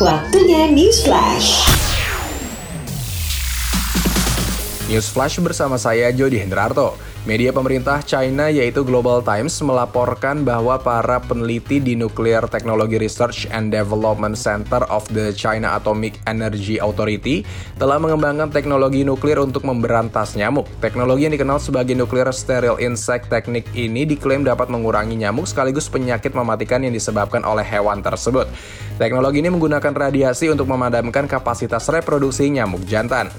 Waktunya News Flash. News Flash bersama saya Jody Hendrarto. Media pemerintah China yaitu Global Times melaporkan bahwa para peneliti di Nuclear Technology Research and Development Center of the China Atomic Energy Authority telah mengembangkan teknologi nuklir untuk memberantas nyamuk. Teknologi yang dikenal sebagai Nuclear Sterile Insect Technique ini diklaim dapat mengurangi nyamuk sekaligus penyakit mematikan yang disebabkan oleh hewan tersebut. Teknologi ini menggunakan radiasi untuk memadamkan kapasitas reproduksi nyamuk jantan.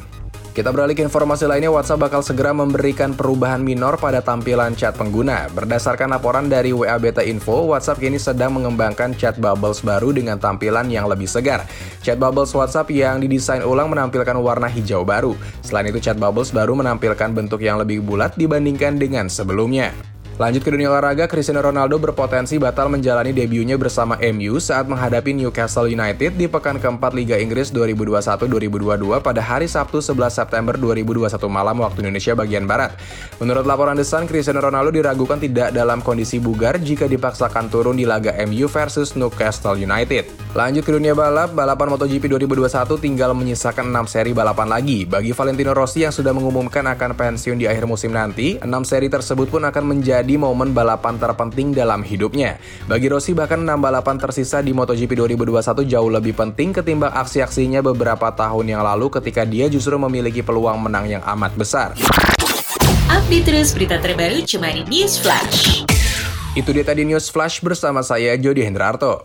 Kita beralih ke informasi lainnya, WhatsApp bakal segera memberikan perubahan minor pada tampilan chat pengguna. Berdasarkan laporan dari WA Beta Info, WhatsApp kini sedang mengembangkan chat bubbles baru dengan tampilan yang lebih segar. Chat bubbles WhatsApp yang didesain ulang menampilkan warna hijau baru. Selain itu, chat bubbles baru menampilkan bentuk yang lebih bulat dibandingkan dengan sebelumnya. Lanjut ke dunia olahraga, Cristiano Ronaldo berpotensi batal menjalani debutnya bersama MU saat menghadapi Newcastle United di pekan keempat Liga Inggris 2021-2022 pada hari Sabtu 11 September 2021 malam waktu Indonesia bagian Barat. Menurut laporan The Cristiano Ronaldo diragukan tidak dalam kondisi bugar jika dipaksakan turun di laga MU versus Newcastle United. Lanjut ke dunia balap, balapan MotoGP 2021 tinggal menyisakan 6 seri balapan lagi. Bagi Valentino Rossi yang sudah mengumumkan akan pensiun di akhir musim nanti, 6 seri tersebut pun akan menjadi menjadi momen balapan terpenting dalam hidupnya. Bagi Rossi bahkan 6 balapan tersisa di MotoGP 2021 jauh lebih penting ketimbang aksi-aksinya beberapa tahun yang lalu ketika dia justru memiliki peluang menang yang amat besar. Update terus berita terbaru cuma di News Flash. Itu dia tadi News Flash bersama saya Jody Hendrarto.